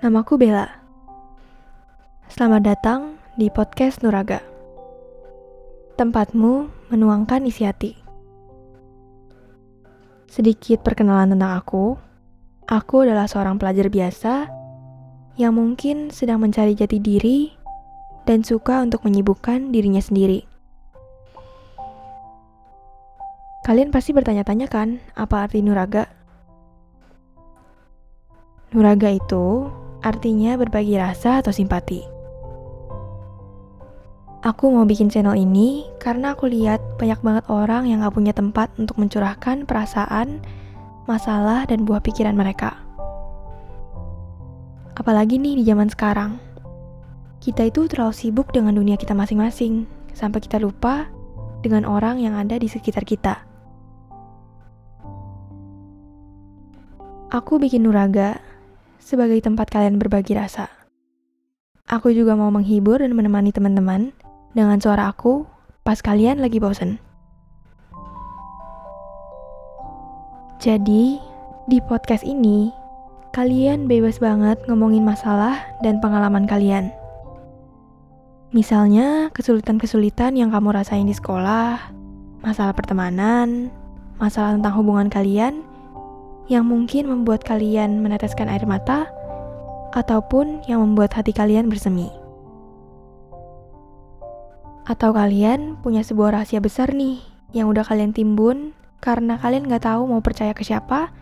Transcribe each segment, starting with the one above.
Namaku Bella. Selamat datang di podcast Nuraga. Tempatmu menuangkan isi hati. Sedikit perkenalan tentang aku. Aku adalah seorang pelajar biasa yang mungkin sedang mencari jati diri dan suka untuk menyibukkan dirinya sendiri. Kalian pasti bertanya-tanya kan, apa arti nuraga? Nuraga itu artinya berbagi rasa atau simpati. Aku mau bikin channel ini karena aku lihat banyak banget orang yang gak punya tempat untuk mencurahkan perasaan, masalah, dan buah pikiran mereka. Apalagi nih di zaman sekarang. Kita itu terlalu sibuk dengan dunia kita masing-masing, sampai kita lupa dengan orang yang ada di sekitar kita. Aku bikin Nuraga sebagai tempat kalian berbagi rasa. Aku juga mau menghibur dan menemani teman-teman dengan suara aku pas kalian lagi bosen. Jadi, di podcast ini, kalian bebas banget ngomongin masalah dan pengalaman kalian. Misalnya, kesulitan-kesulitan yang kamu rasain di sekolah, masalah pertemanan, masalah tentang hubungan kalian, yang mungkin membuat kalian meneteskan air mata, ataupun yang membuat hati kalian bersemi. Atau kalian punya sebuah rahasia besar nih, yang udah kalian timbun karena kalian gak tahu mau percaya ke siapa,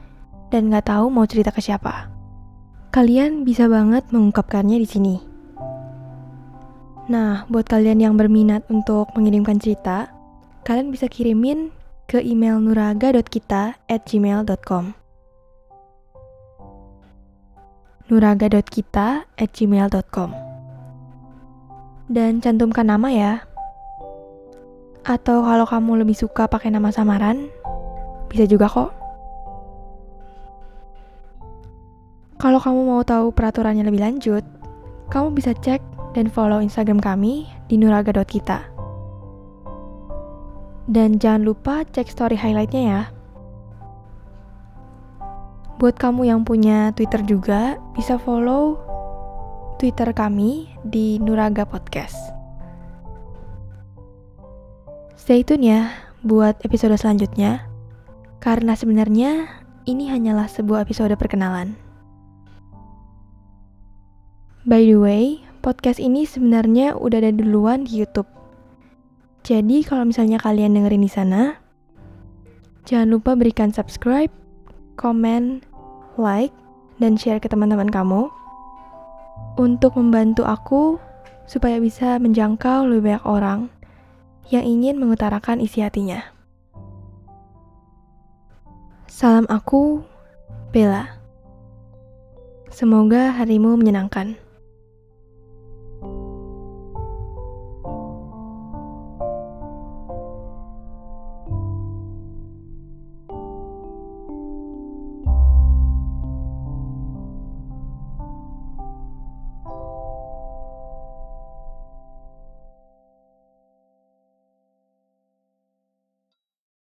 dan gak tahu mau cerita ke siapa. Kalian bisa banget mengungkapkannya di sini. Nah, buat kalian yang berminat untuk mengirimkan cerita, kalian bisa kirimin ke email nuraga.kita@gmail.com nuraga.kita@gmail.com. Dan cantumkan nama ya. Atau kalau kamu lebih suka pakai nama samaran, bisa juga kok. Kalau kamu mau tahu peraturannya lebih lanjut, kamu bisa cek dan follow Instagram kami di nuraga.kita. Dan jangan lupa cek story highlightnya ya. Buat kamu yang punya Twitter juga, bisa follow Twitter kami di Nuraga Podcast. Stay tune ya buat episode selanjutnya, karena sebenarnya ini hanyalah sebuah episode perkenalan. By the way, podcast ini sebenarnya udah ada duluan di YouTube. Jadi kalau misalnya kalian dengerin di sana, jangan lupa berikan subscribe, komen, like, dan share ke teman-teman kamu untuk membantu aku supaya bisa menjangkau lebih banyak orang yang ingin mengutarakan isi hatinya. Salam aku, Bella. Semoga harimu menyenangkan.